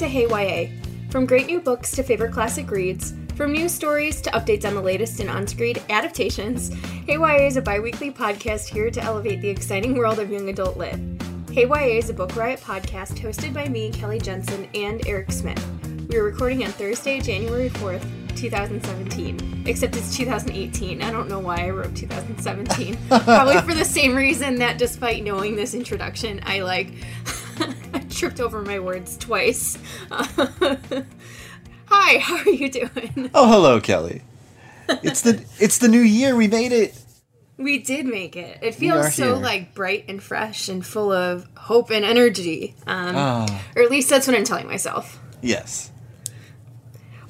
to Hey YA. From great new books to favorite classic reads, from news stories to updates on the latest in on-screen adaptations, Hey YA is a bi-weekly podcast here to elevate the exciting world of young adult lit. Hey YA is a Book Riot podcast hosted by me, Kelly Jensen, and Eric Smith. We are recording on Thursday, January 4th, 2017. Except it's 2018. I don't know why I wrote 2017. Probably for the same reason that despite knowing this introduction, I like tripped over my words twice. Hi, how are you doing? Oh, hello, Kelly. It's the it's the new year. We made it. We did make it. It feels so here. like bright and fresh and full of hope and energy. Um, Ah. or at least that's what I'm telling myself. Yes.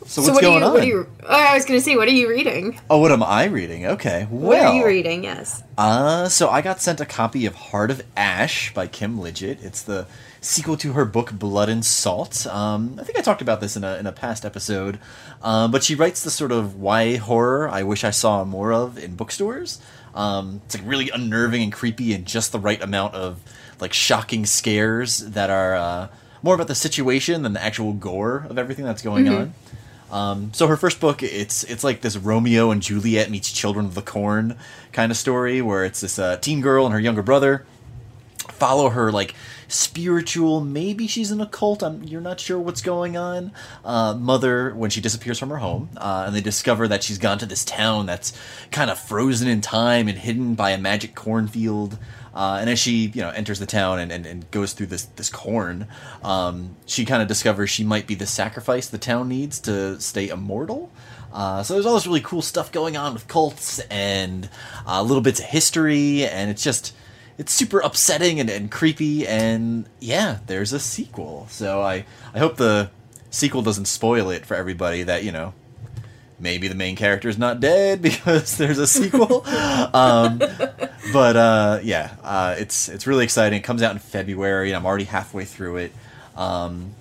So, so what's what going are you? on? What are you? Oh, I was gonna say, what are you reading? Oh, what am I reading? Okay. Well, What are you reading? Yes. Uh, so I got sent a copy of Heart of Ash by Kim Liggett. It's the sequel to her book Blood and Salt. Um, I think I talked about this in a, in a past episode. Um, but she writes the sort of why horror I wish I saw more of in bookstores. Um, it's like really unnerving and creepy and just the right amount of like shocking scares that are uh, more about the situation than the actual gore of everything that's going on. Um, so her first book, it's it's like this Romeo and Juliet meets Children of the Corn kind of story, where it's this uh, teen girl and her younger brother follow her like spiritual. Maybe she's in a cult. I'm, you're not sure what's going on. Uh, mother when she disappears from her home, uh, and they discover that she's gone to this town that's kind of frozen in time and hidden by a magic cornfield. Uh, and as she, you know, enters the town and, and, and goes through this this corn, um, she kind of discovers she might be the sacrifice the town needs to stay immortal. Uh, so there's all this really cool stuff going on with cults and uh, little bits of history, and it's just it's super upsetting and, and creepy. And yeah, there's a sequel. So I I hope the sequel doesn't spoil it for everybody that you know maybe the main character is not dead because there's a sequel. um, but uh, yeah, uh, it's it's really exciting. It comes out in February, and I'm already halfway through it. Um,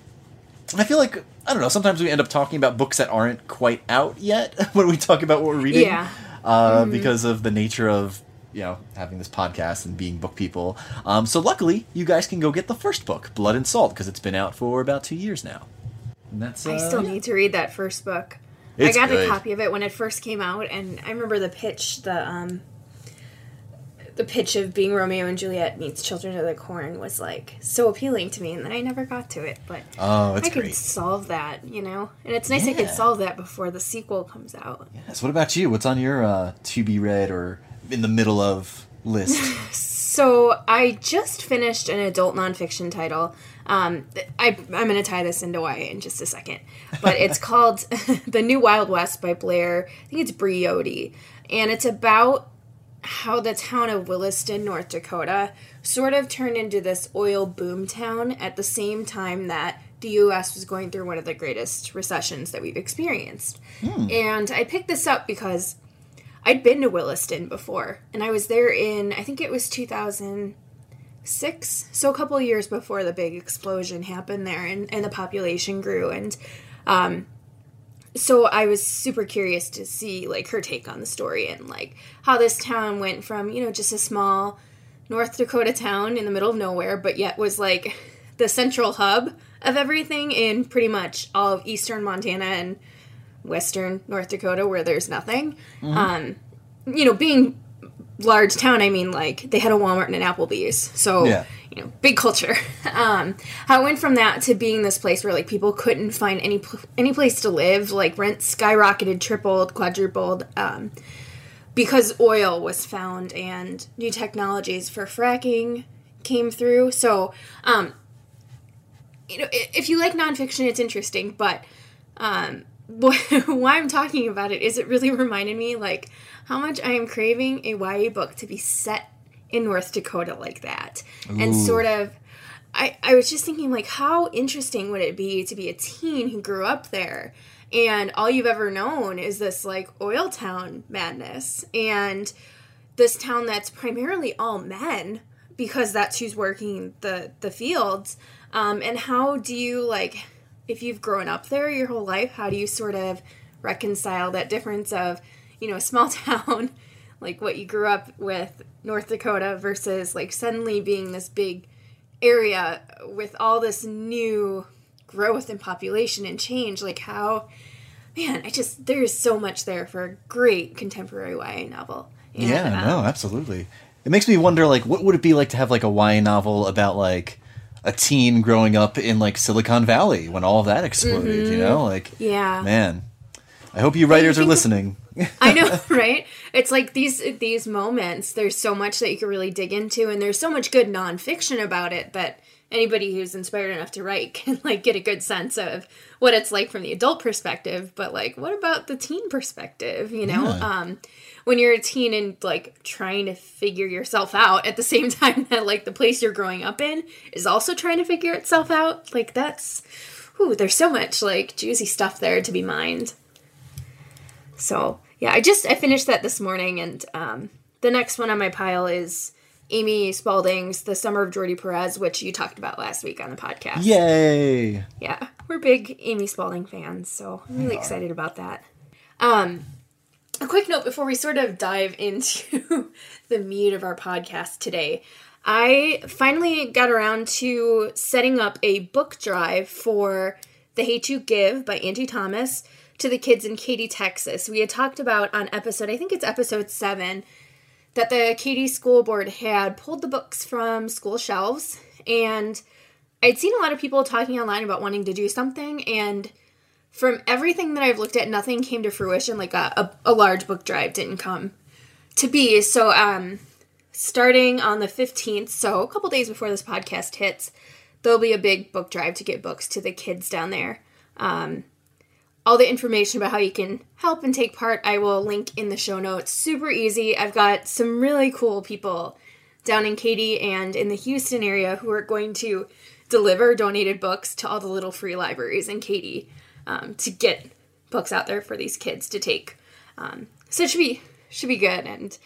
I feel like I don't know. Sometimes we end up talking about books that aren't quite out yet when we talk about what we're reading. Yeah. Uh, Because of the nature of you know having this podcast and being book people. Um, so luckily, you guys can go get the first book, Blood and Salt, because it's been out for about two years now. And that's uh, I still need to read that first book. It's I got good. a copy of it when it first came out, and I remember the pitch, the um, the pitch of being Romeo and Juliet meets Children of the Corn was like so appealing to me, and then I never got to it. But Oh, it's I could solve that, you know, and it's nice I could solve that before the sequel comes out. Yes. What about you? What's on your uh, to be read or in the middle of list? So I just finished an adult nonfiction title. Um, I, I'm going to tie this into YA in just a second, but it's called "The New Wild West" by Blair. I think it's Briody, and it's about how the town of Williston, North Dakota, sort of turned into this oil boom town at the same time that the U.S. was going through one of the greatest recessions that we've experienced. And I picked this up because I'd been to Williston before, and I was there in I think it was 2006, so a couple years before the big explosion happened there, and, and the population grew, and um, so I was super curious to see like her take on the story and like how this town went from you know just a small North Dakota town in the middle of nowhere, but yet was like the central hub of everything in pretty much all of eastern Montana and western North Dakota where there's nothing. Um, you know, being large town, I mean like they had a Walmart and an Applebee's, so Yeah. you know, big culture. Um, how it went from that to being this place where like people couldn't find any pl- any place to live, like rent skyrocketed, tripled, quadrupled. Um, because oil was found and new technologies for fracking came through. So, um, you know, if you like nonfiction, it's interesting. But um, why I'm talking about it is it really reminded me like how much I am craving a YA book to be set in North Dakota like that, and sort of. I, I was just thinking like how interesting would it be to be a teen who grew up there? And all you've ever known is this like oil town madness and this town that's primarily all men because that's who's working the the fields. Um, and how do you like if you've grown up there your whole life how do you sort of reconcile that difference of you know a small town like what you grew up with north dakota versus like suddenly being this big area with all this new growth and population and change. Like how, man, I just there is so much there for a great contemporary YA novel. Yeah, um, no, absolutely. It makes me wonder, like, what would it be like to have like a YA novel about like a teen growing up in like Silicon Valley when all of that exploded? You know, like, Mm-hmm. Yeah. man. I hope you writers are listening. I know, right? It's like these these moments. There's so much that you can really dig into, and there's so much good nonfiction about it that anybody who's inspired enough to write can like get a good sense of what it's like from the adult perspective. But like, what about the teen perspective? You know, Yeah. um, when you're a teen and like trying to figure yourself out at the same time that like the place you're growing up in is also trying to figure itself out. Like that's, ooh, there's so much like juicy stuff there to be mined. So yeah, I just I finished that this morning, and um, the next one on my pile is Amy Spalding's "The Summer of Jordi Perez," which you talked about last week on the podcast. Yay! Yeah, we're big Amy Spalding fans, so I'm really excited about that. Um, a quick note before we sort of dive into the meat of our podcast today. I finally got around to setting up a book drive for The Hate You Give by Angie Thomas to the kids in Katy, Texas. We had talked about on episode, I think it's episode seven, that the Katy School Board had pulled the books from school shelves and I'd seen a lot of people talking online about wanting to do something, and from everything that I've looked at, nothing came to fruition. Like a, a, a large book drive didn't come to be. So, um, starting on the 15th, so a couple days before this podcast hits, there'll be a big book drive to get books to the kids down there. Um, all the information about how you can help and take part, I will link in the show notes. Super easy. I've got some really cool people down in Katy and in the Houston area who are going to deliver donated books to all the little free libraries in Katy um, to get books out there for these kids to take. Um, so it should be should be good, and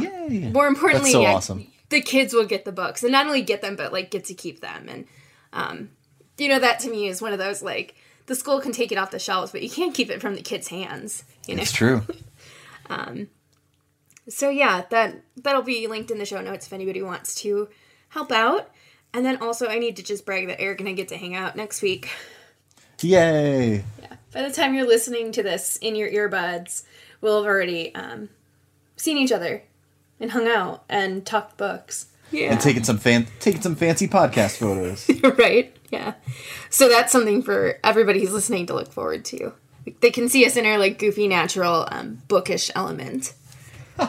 Yay! more importantly, so awesome. the kids will get the books, and not only get them, but like get to keep them. And um, you know that to me is one of those like the school can take it off the shelves, but you can't keep it from the kids' hands. You know, It's true. so yeah, that that'll be linked in the show notes if anybody wants to help out. And then also, I need to just brag that Eric and I get to hang out next week. Yay! Yeah. By the time you're listening to this in your earbuds, we'll have already um, seen each other and hung out and talked books. Yeah. And taking some fan, taking some fancy podcast photos. right? Yeah. So that's something for everybody who's listening to look forward to. They can see us in our like goofy, natural, um, bookish element.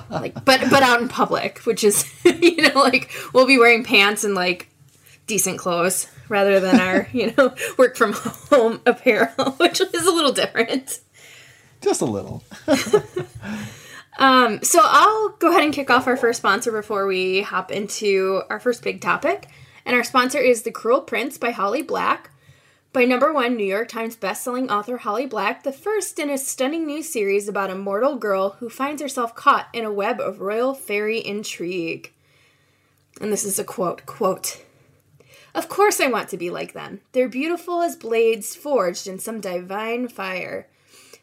like, but but out in public, which is you know like we'll be wearing pants and like decent clothes rather than our you know work from home apparel, which is a little different. Just a little. Um, so I'll go ahead and kick off our first sponsor before we hop into our first big topic. And our sponsor is The Cruel Prince by Holly Black. By number one New York Times bestselling author Holly Black, the first in a stunning new series about a mortal girl who finds herself caught in a web of royal fairy intrigue. And this is a quote, quote, Of course I want to be like them. They're beautiful as blades forged in some divine fire.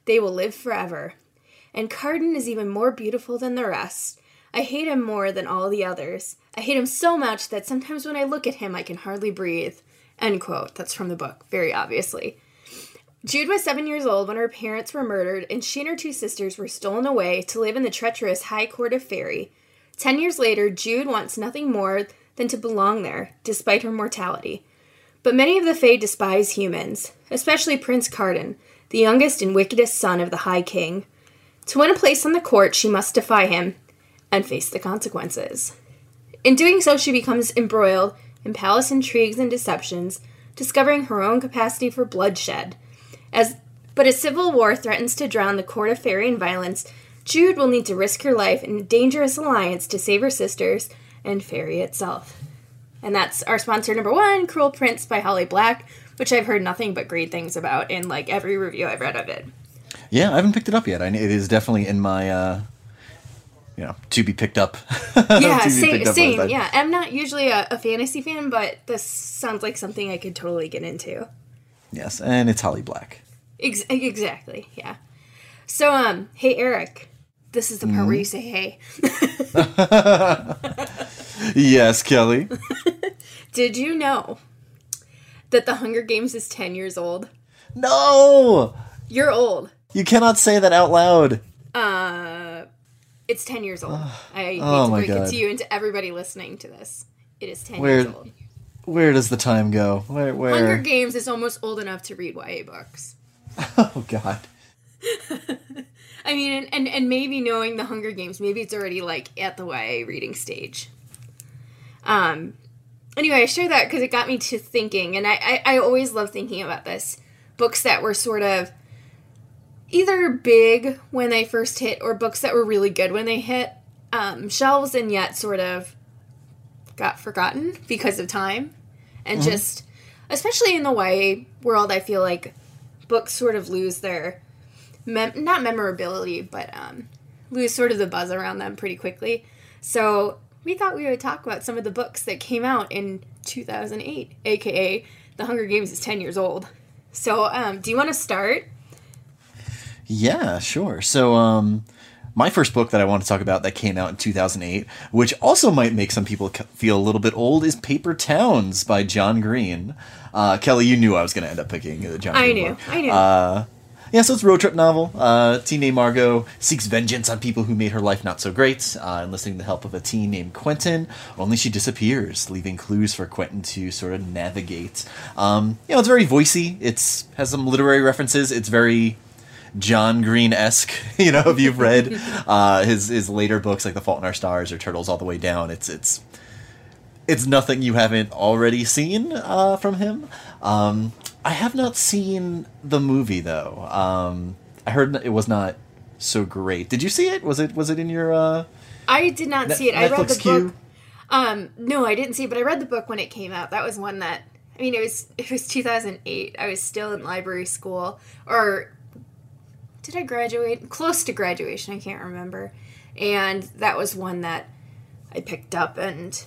They will live forever. And Cardan is even more beautiful than the rest. I hate him more than all the others. I hate him so much that sometimes when I look at him, I can hardly breathe. End quote. That's from the book, very obviously. Jude was seven years old when her parents were murdered, and she and her two sisters were stolen away to live in the treacherous High Court of Faerie. Ten years later, Jude wants nothing more than to belong there, despite her mortality. But many of the Fae despise humans, especially Prince Cardan, the youngest and wickedest son of the High King. To win a place on the court, she must defy him and face the consequences. In doing so, she becomes embroiled in palace intrigues and deceptions, discovering her own capacity for bloodshed. As but as civil war threatens to drown the court of Faerie in violence, Jude will need to risk her life in a dangerous alliance to save her sisters and Faerie itself. And that's our sponsor number one, Cruel Prince by Holly Black, which I've heard nothing but great things about in like every review I've read of it. Yeah, I haven't picked it up yet. I, it is definitely in my, uh, you know, to be picked up. Yeah, same. picked up same. Yeah, I'm not usually a, a fantasy fan, but this sounds like something I could totally get into. Yes, and it's Holly Black. Ex- exactly. Yeah. So, um, hey Eric, this is the part where you say hey. Yes, Kelly. Did you know that The Hunger Games is 10 years old? No! You're old. You cannot say that out loud. Uh, it's 10 years old. I hate Oh to break it to you and to everybody listening to this. It is 10 Where- years old. Where does the time go? Where? Where? Hunger Games is almost old enough to read YA books. Oh God. I mean, and, and, maybe knowing the Hunger Games, maybe it's already like at the YA reading stage. Um, anyway, I share that because it got me to thinking, and I, I, I always love thinking about this. Books that were sort of either big when they first hit or books that were really good when they hit um, shelves and yet sort of got forgotten because of time. And just, especially in the YA world, I feel like books sort of lose their mem- not memorability, but um, lose sort of the buzz around them pretty quickly. So we thought we would talk about some of the books that came out in 2008, aka The Hunger Games is 10 years old. So, um, do you want to start? Yeah, sure. So, um, my first book that I want to talk about that came out in 2008, which also might make some people feel a little bit old, is Paper Towns by John Green. Uh, Kelly, you knew I was going to end up picking the John I Green knew, book. I knew. I Uh, yeah, so it's a road trip novel. Uh, teen named Margot seeks vengeance on people who made her life not so great, uh, enlisting the help of a teen named Quentin. Only she disappears, leaving clues for Quentin to sort of navigate. Um, you know, it's very voicey. It's has some literary references. It's very John Green esque. You know, if you've read uh, his his later books like The Fault in Our Stars or Turtles All the Way Down, it's it's it's nothing you haven't already seen uh, from him. Um, I have not seen the movie though. Um, I heard it was not so great. Did you see it? Was it was it in your uh, I did not Net- see it. I read the queue? book. Um, no, I didn't see it, but I read the book when it came out. That was one that I mean, it was it was 2008. I was still in library school, or did I graduate? Close to graduation, I can't remember. And that was one that I picked up and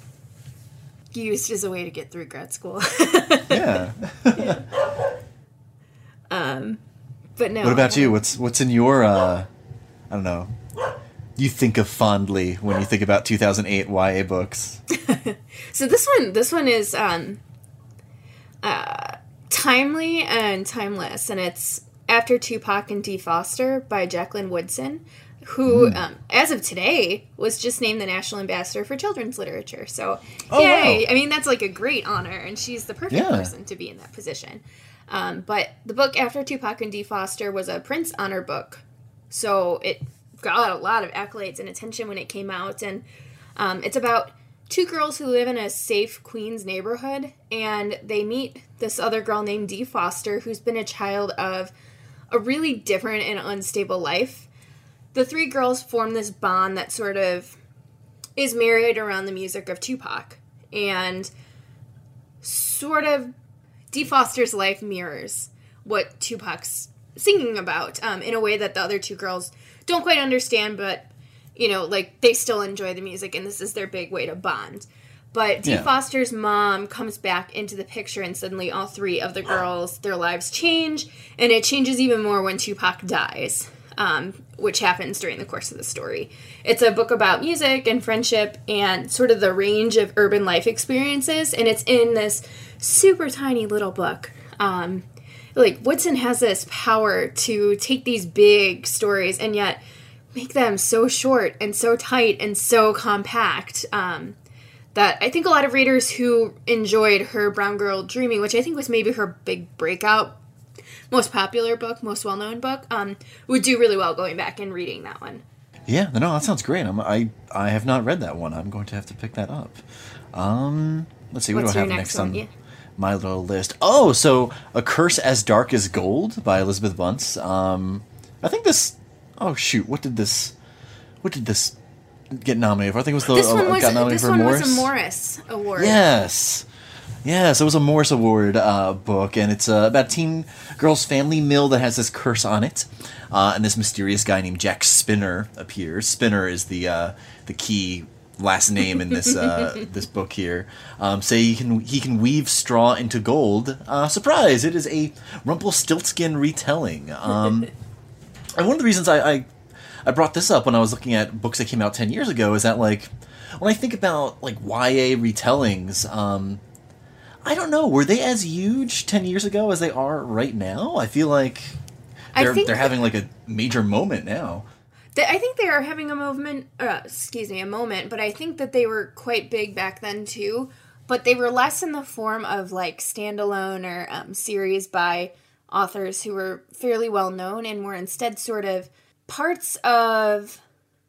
used as a way to get through grad school. yeah? but no. what about you? What's what's in your uh, I don't know. You think of fondly when you think about 2008 YA books. So this one, this one is um, uh, timely and timeless, and it's After Tupac and D Foster by Jacqueline Woodson, who, Hmm. um, as of today, was just named the national ambassador for children's literature. So, Oh, yay! wow. I mean, that's like a great honor, and she's the perfect Yeah. person to be in that position. Um, but the book After Tupac and D Foster was a Printz honor book, so it got a lot of accolades and attention when it came out, and um, it's about two girls who live in a safe Queens neighborhood, and they meet this other girl named D Foster, who's been a child of a really different and unstable life. The three girls form this bond that sort of is married around the music of Tupac, and sort of D Foster's life mirrors what Tupac's singing about um, in a way that the other two girls don't quite understand, but you know, like they still enjoy the music, and this is their big way to bond. But D Yeah. Foster's mom comes back into the picture, and suddenly all three of the girls, their lives change, and it changes even more when Tupac dies, um, which happens during the course of the story. It's a book about music and friendship and sort of the range of urban life experiences, and it's in this super tiny little book. Um, like Woodson has this power to take these big stories and yet make them so short and so tight and so compact um, that I think a lot of readers who enjoyed her Brown Girl Dreaming, which I think was maybe her big breakout, most popular book, most well known book, um, would do really well going back and reading that one. Yeah, no, that sounds great. I'm, I I have not read that one. I'm going to have to pick that up. Um, let's see, what What's do I have next next on Yeah. my little list? Oh, so A Curse as Dark as Gold by Elizabeth Bunce. Um, I think this. Oh shoot, what did this? What did this get nominated for? I think it was the This uh, one was got nominated this for one Morris. was a Morris Award. Yes. Yes, it was a Morris Award uh, book, and it's uh, about a teen girl's family mill that has this curse on it. Uh, and this mysterious guy named Jack Spinner appears. Spinner is the uh, the key last name in this uh, this book here. Um, say he can he can weave straw into gold. Uh, surprise! It is a Rumpelstiltskin retelling. Um, and one of the reasons I, I I brought this up when I was looking at books that came out ten years ago is that like when I think about like YA retellings, um, I don't know. Were they as huge ten years ago as they are right now? I feel like they're they're having like a major moment now. They, I think they are having a movement, uh, excuse me, a moment, but I think that they were quite big back then too. But they were less in the form of like standalone or um, series by authors who were fairly well known and were instead sort of parts of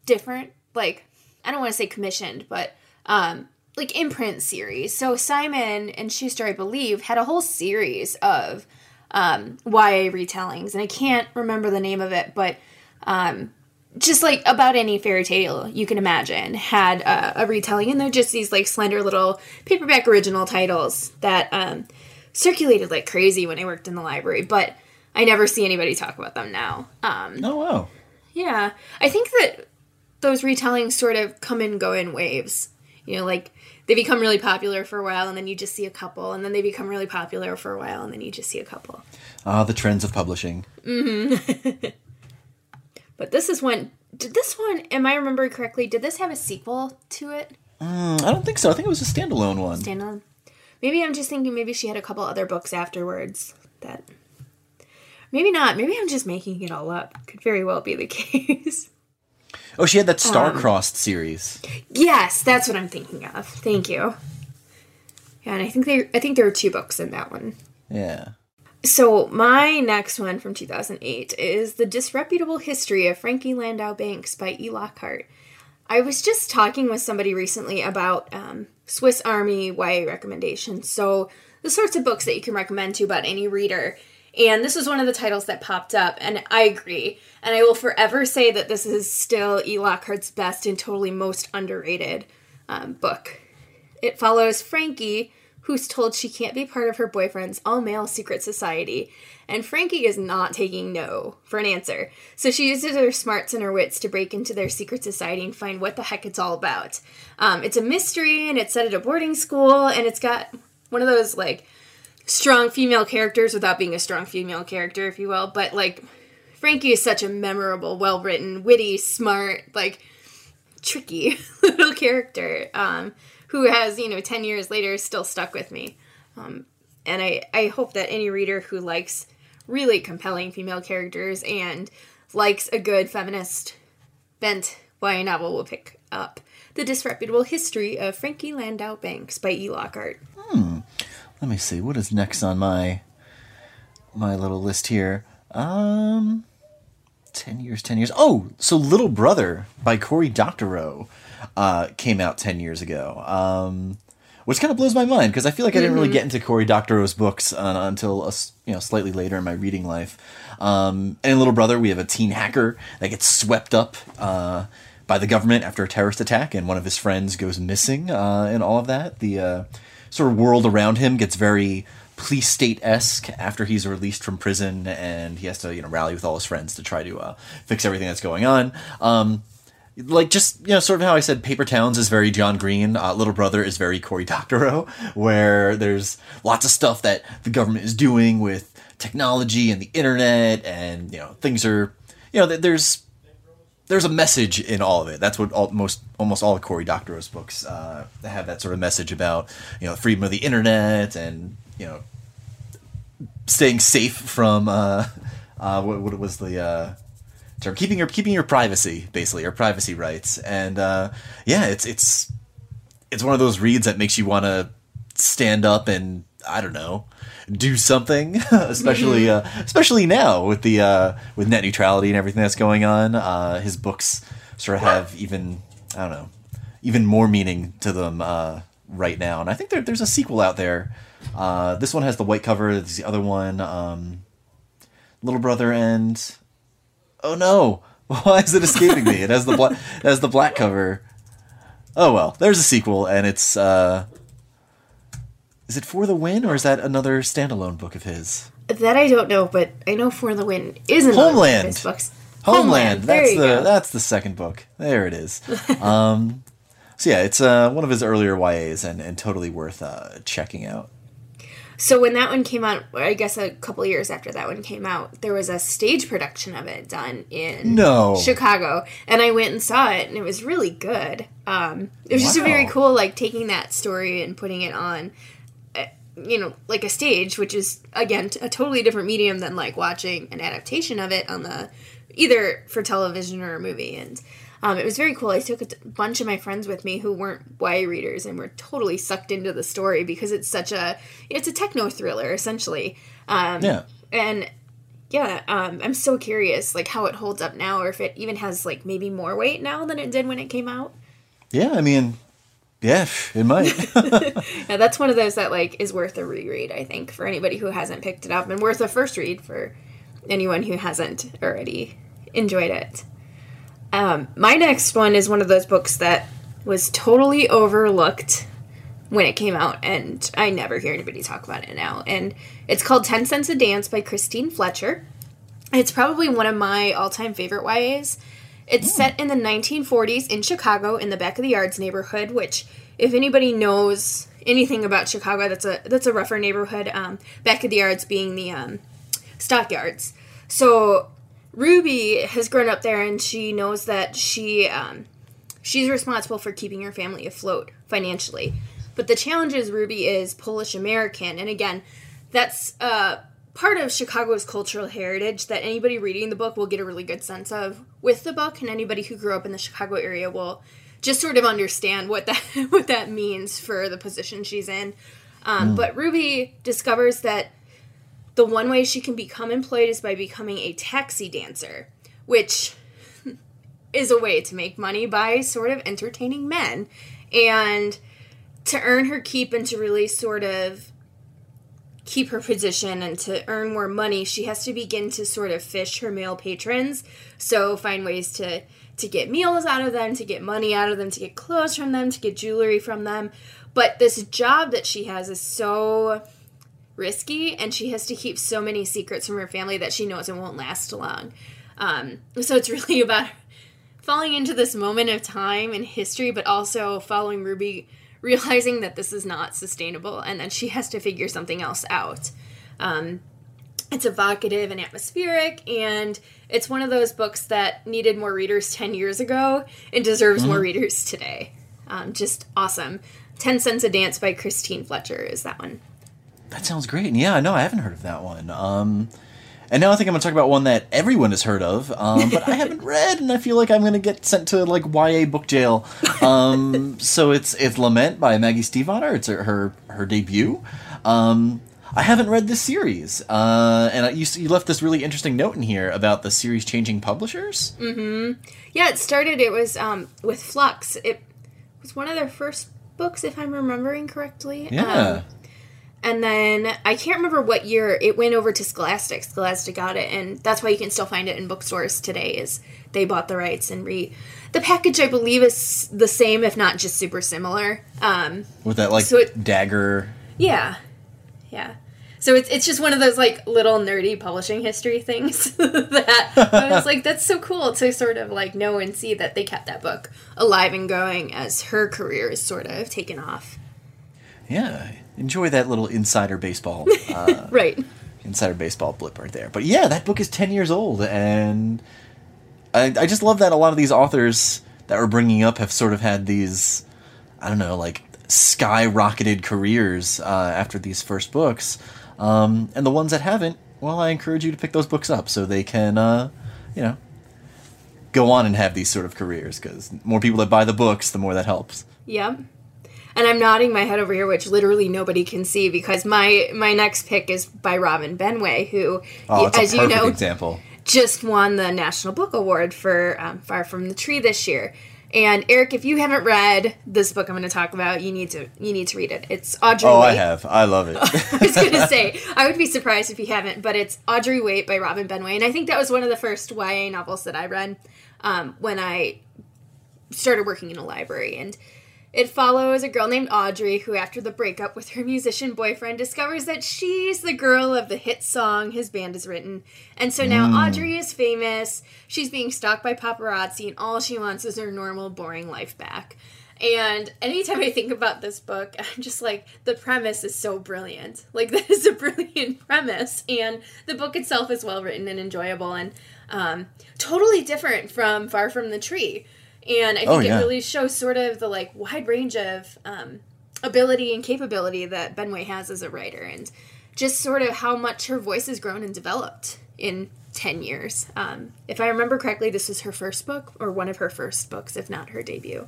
different, like, I don't want to say commissioned, but um, like imprint series. So Simon and Schuster, I believe, had a whole series of um, YA retellings, and I can't remember the name of it, but um, just like about any fairy tale you can imagine had uh, a retelling, and they're just these like slender little paperback original titles that um, circulated like crazy when I worked in the library, but I never see anybody talk about them now. Um, Oh wow. yeah, I think that those retellings sort of come and go in waves. You know, like they become really popular for a while, and then you just see a couple, and then they become really popular for a while, and then you just see a couple. Ah, the trends of publishing. But this is one. Did this one? Am I remembering correctly? Did this have a sequel to it? Mm, I don't think so. I think it was a standalone one. Standalone. Maybe I'm just thinking. Maybe she had a couple other books afterwards that. Maybe not. Maybe I'm just making it all up. Could very well be the case. Oh, she had that Um, Star-Crossed series. yes, that's what I'm thinking of. Thank you. Yeah, and I think they. I think there are two books in that one. Yeah. So my next one from 2008 is The Disreputable History of Frankie Landau Banks by E. Lockhart. I was just talking with somebody recently about um, Swiss Army YA recommendations. So the sorts of books that you can recommend to about any reader. And this was one of the titles that popped up, and I agree. And I will forever say that this is still E. Lockhart's best and totally most underrated um, book. It follows Frankie, who's told she can't be part of her boyfriend's all male secret society. And Frankie is not taking no for an answer. So she uses her smarts and her wits to break into their secret society and find what the heck it's all about. Um, it's a mystery and it's set at a boarding school and it's got one of those like strong female characters without being a strong female character, if you will. But like Frankie is such a memorable, well written, witty, smart, like tricky little character um, who has, you know, 10 years later still stuck with me. Um, and I, I hope that any reader who likes really compelling female characters and likes a good feminist bent YA novel will pick up The Disreputable History of Frankie Landau Banks by E. Lockhart. Let me see. What is next on my my little list here? Um, ten years, ten years. Oh, so Little Brother by Cory Doctorow uh, came out ten years ago. Um, which kind of blows my mind because I feel like I didn't really get into Cory Doctorow's books uh, until a s you know slightly later in my reading life. Um, and in Little Brother, we have a teen hacker that gets swept up. Uh, by the government after a terrorist attack, and one of his friends goes missing, uh, and all of that. The uh, sort of world around him gets very police state esque after he's released from prison, and he has to you know rally with all his friends to try to uh, fix everything that's going on. Um, like just you know sort of how I said Paper Towns is very John Green, uh, Little Brother is very Cory Doctorow, where there's lots of stuff that the government is doing with technology and the internet, and you know things are you know there's there's a message in all of it. That's what all, most almost all of Cory Doctorow's books uh, have that sort of message about you know freedom of the internet and you know staying safe from uh, uh, what, what was the uh, term keeping your keeping your privacy basically your privacy rights and uh, yeah it's it's it's one of those reads that makes you want to stand up and I don't know do something especially uh, especially now with the uh, with net neutrality and everything that's going on uh, his books sort of have even I don't know even more meaning to them uh, right now. And I think there, there's a sequel out there. Uh, this one has the white cover there's the other one um, little brother and oh no why is it escaping me? It has the black it has the black cover. Oh well there's a sequel and it's uh is it for the win or is that another standalone book of his That I don't know, but I know For the Win is another one of Homeland. his books. homeland, There that's you the go. that's the second book there it is um so yeah it's uh one of his earlier yas and and totally worth uh checking out So when that one came out, I guess a couple years after that one came out, there was a stage production of it done in No. Chicago, and I went and saw it, and it was really good. Um, it was just a very cool, like taking that story and putting it on. You know, like a stage, which is again a totally different medium than like watching an adaptation of it on the either for television or a movie. And um, it was very cool. I took a t- bunch of my friends with me who weren't YA readers and were totally sucked into the story because it's such a it's a techno thriller essentially. Um, Yeah. and yeah, um, I'm so curious like how it holds up now, or if it even has like maybe more weight now than it did when it came out. Yeah, I mean, yeah, it might. Yeah, that's one of those that like is worth a reread. I think for anybody who hasn't picked it up, and worth a first read for anyone who hasn't already enjoyed it. Um, my next one is one of those books that was totally overlooked when it came out, and I never hear anybody talk about it now. And it's called Ten Cents a Dance by Christine Fletcher. It's probably one of my all-time favorite YAs. It's set in the 1940s in Chicago in the back of the yards neighborhood, which if anybody knows anything about Chicago, that's a that's a rougher neighborhood. Um, back of the yards being the um, stockyards. So Ruby has grown up there, and she knows that she um, she's responsible for keeping her family afloat financially. But the challenge is Ruby is Polish American, and again, that's uh, part of Chicago's cultural heritage that anybody reading the book will get a really good sense of with the book, and anybody who grew up in the Chicago area will just sort of understand what that what that means for the position she's in. Um, But Ruby discovers that the one way she can become employed is by becoming a taxi dancer, which is a way to make money by sort of entertaining men. And to earn her keep and to really sort of keep her position and to earn more money, she has to begin to sort of fish her male patrons. So find ways to to get meals out of them, to get money out of them, to get clothes from them, to get jewelry from them. But this job that she has is so risky and she has to keep so many secrets from her family that she knows it won't last long. Um, so it's really about falling into this moment of time in history, but also following Ruby realizing that this is not sustainable and that she has to figure something else out. Um, it's evocative and atmospheric, and it's one of those books that needed more readers 10 years ago and deserves more readers today. Um, just awesome. 10 Cents a Dance by Christine Fletcher is that one. That sounds great. And yeah, no, I haven't heard of that one. Um, and now I think I'm going to talk about one that everyone has heard of, um, but I haven't read, and I feel like I'm going to get sent to like YA book jail. Um, so it's it's Lament by Maggie Stiefvater. It's her her, her debut. Um, I haven't read this series, uh, and I, you, you left this really interesting note in here about the series changing publishers. Yeah, it started, it was um, with Flux. It was one of their first books, if I'm remembering correctly. Yeah. And then I can't remember what year it went over to Scholastic. Scholastic got it, and that's why you can still find it in bookstores today. Is they bought the rights and re the package I believe is the same, if not just super similar. Um, with that like So it- dagger. yeah, yeah. So it's it's just one of those like little nerdy publishing history things that I was like, that's so cool to sort of like know and see that they kept that book alive and going as her career is sort of taken off. Yeah, enjoy that little insider baseball. Uh, Right. insider baseball blip right there. But yeah, that book is 10 years old, and I, I just love that a lot of these authors that we're bringing up have sort of had these, I don't know, like skyrocketed careers uh, after these first books. Um, and the ones that haven't, well, I encourage you to pick those books up so they can, uh, you know, go on and have these sort of careers because more people that buy the books, the more that helps. Yep. And I'm nodding my head over here, which literally nobody can see because my my next pick is by Robin Benway, who, Oh, as you know, example. just won the National Book Award for um, Far From the Tree this year. And Eric, if you haven't read this book I'm going to talk about, you need to you need to read it. It's Audrey. Oh, I have. I love it. I was going to say I would be surprised if you haven't, but it's Audrey Wait by Robin Benway, and I think that was one of the first YA novels that I read um, when I started working in a library, and it follows a girl named Audrey who, after the breakup with her musician boyfriend, discovers that she's the girl of the hit song his band has written. And so now Audrey is famous. She's being stalked by paparazzi, and all she wants is her normal, boring life back. And anytime I think about this book, I'm just like, the premise is so brilliant. Like, that is a brilliant premise. And the book itself is well written and enjoyable and um, totally different from Far From the Tree. And I think Oh, yeah. it really shows sort of the like wide range of um, ability and capability that Benway has as a writer, and just sort of how much her voice has grown and developed in 10 years. Um, if I remember correctly, this is her first book, or one of her first books, if not her debut.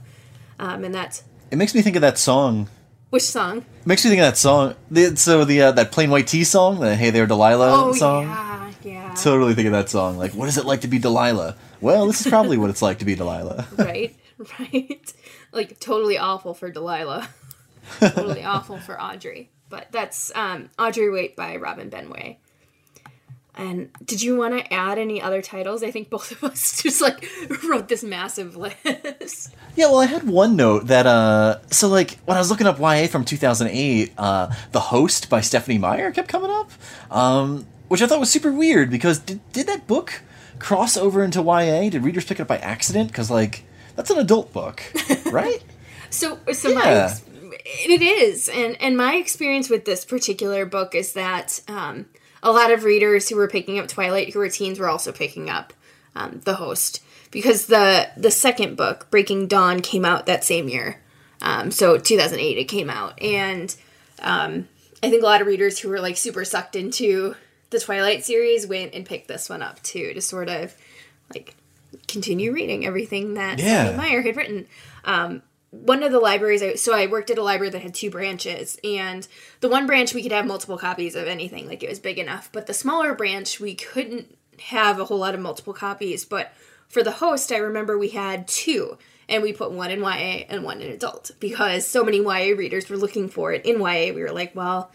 Um, and that's. It makes me think of that song. Which song? It makes me think of that song. The, so the uh, that Plain White T's song, the Hey There Delilah Oh, song. yeah. Totally think of that song. Like, what is it like to be Delilah? Well, this is probably what it's like to be Delilah. right, right. Like, totally awful for Delilah. totally awful for Audrey. But that's um, Audrey Wait by Robin Benway. And did you want to add any other titles? I think both of us just like wrote this massive list. Yeah, well, I had one note that, uh, so like when I was looking up YA from 2008, uh, The Host by Stephenie Meyer kept coming up, um, which I thought was super weird because did, did that book cross over into YA? Did readers pick it up by accident? Because, like, that's an adult book, right? So, so my Yeah. ex- it is, and and my experience with this particular book is that um, a lot of readers who were picking up Twilight, who were teens, were also picking up um, the Host because the the second book, Breaking Dawn, came out that same year. Um, so 2008, it came out, and um, I think a lot of readers who were like super sucked into the Twilight series went and picked this one up too to sort of like continue reading everything that Yeah. Stephenie Meyer had written. Um, one of the libraries, I, so I worked at a library that had two branches, and the one branch we could have multiple copies of anything, like it was big enough. But the smaller branch, we couldn't have a whole lot of multiple copies. But for the host, I remember we had two, and we put one in YA and one in adult because so many YA readers were looking for it in YA. We were like, well,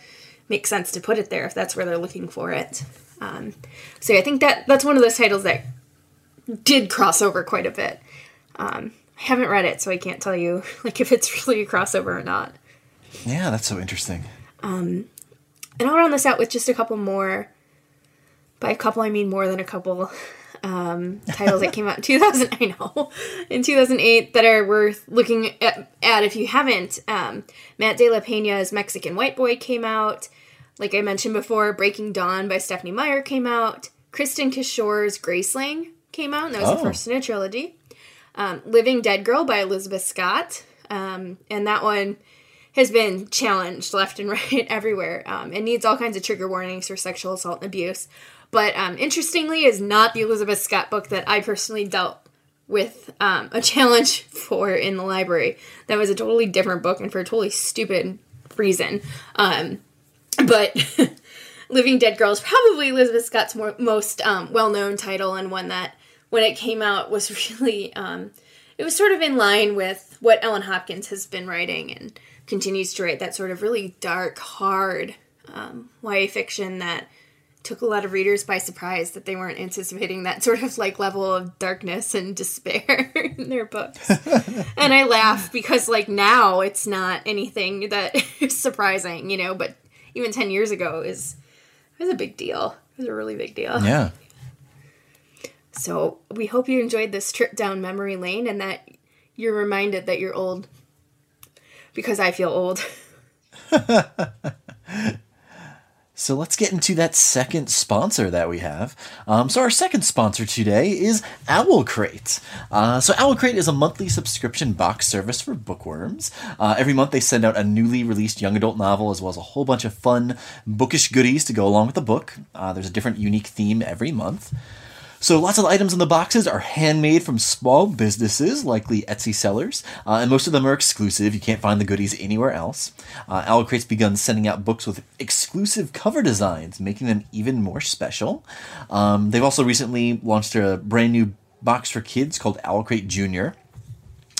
makes sense to put it there if that's where they're looking for it. Um, so I think that that's one of those titles that did cross over quite a bit. Um, I haven't read it, so I can't tell you like if it's really a crossover or not. yeah, that's so interesting. And I'll round this out with just a couple more. By a couple, I mean more than a couple um, titles that came out in 2000. I know in 2008 that are worth looking at, at if you haven't. Um, Matt De La Pena's Mexican White Boy came out. Like I mentioned before, Breaking Dawn by Stephenie Meyer came out. Kristin Cashore's Graceling came out, and that was Oh. the first in a trilogy. Um, Living Dead Girl by Elizabeth Scott, um, and that one has been challenged left and right everywhere. Um, it needs all kinds of trigger warnings for sexual assault and abuse. But um, interestingly, is not the Elizabeth Scott book that I personally dealt with um, a challenge for in the library. That was a totally different book and for a totally stupid reason. Um, but Living Dead Girl is probably Elizabeth Scott's more, most um, well known title and one that when it came out was really um, it was sort of in line with what Ellen Hopkins has been writing and continues to write that sort of really dark, hard um, YA fiction that took a lot of readers by surprise that they weren't anticipating that sort of like level of darkness and despair in their books. and I laugh because like now it's not anything that is surprising, you know, but even 10 years ago is it was a big deal. It was a really big deal. Yeah. So we hope you enjoyed this trip down memory lane and that you're reminded that you're old. Because I feel old. So let's get into that second sponsor that we have. Um, so our second sponsor today is Owl Crate. Uh, so Owl Crate is a monthly subscription box service for bookworms. Uh, every month they send out a newly released young adult novel as well as a whole bunch of fun bookish goodies to go along with the book. Uh, there's a different unique theme every month. So lots of the items in the boxes are handmade from small businesses, likely Etsy sellers, uh, and most of them are exclusive. You can't find the goodies anywhere else. Uh, Owl Crate's begun sending out books with exclusive cover designs, making them even more special. Um, they've also recently launched a brand new box for kids called Owl Crate Junior.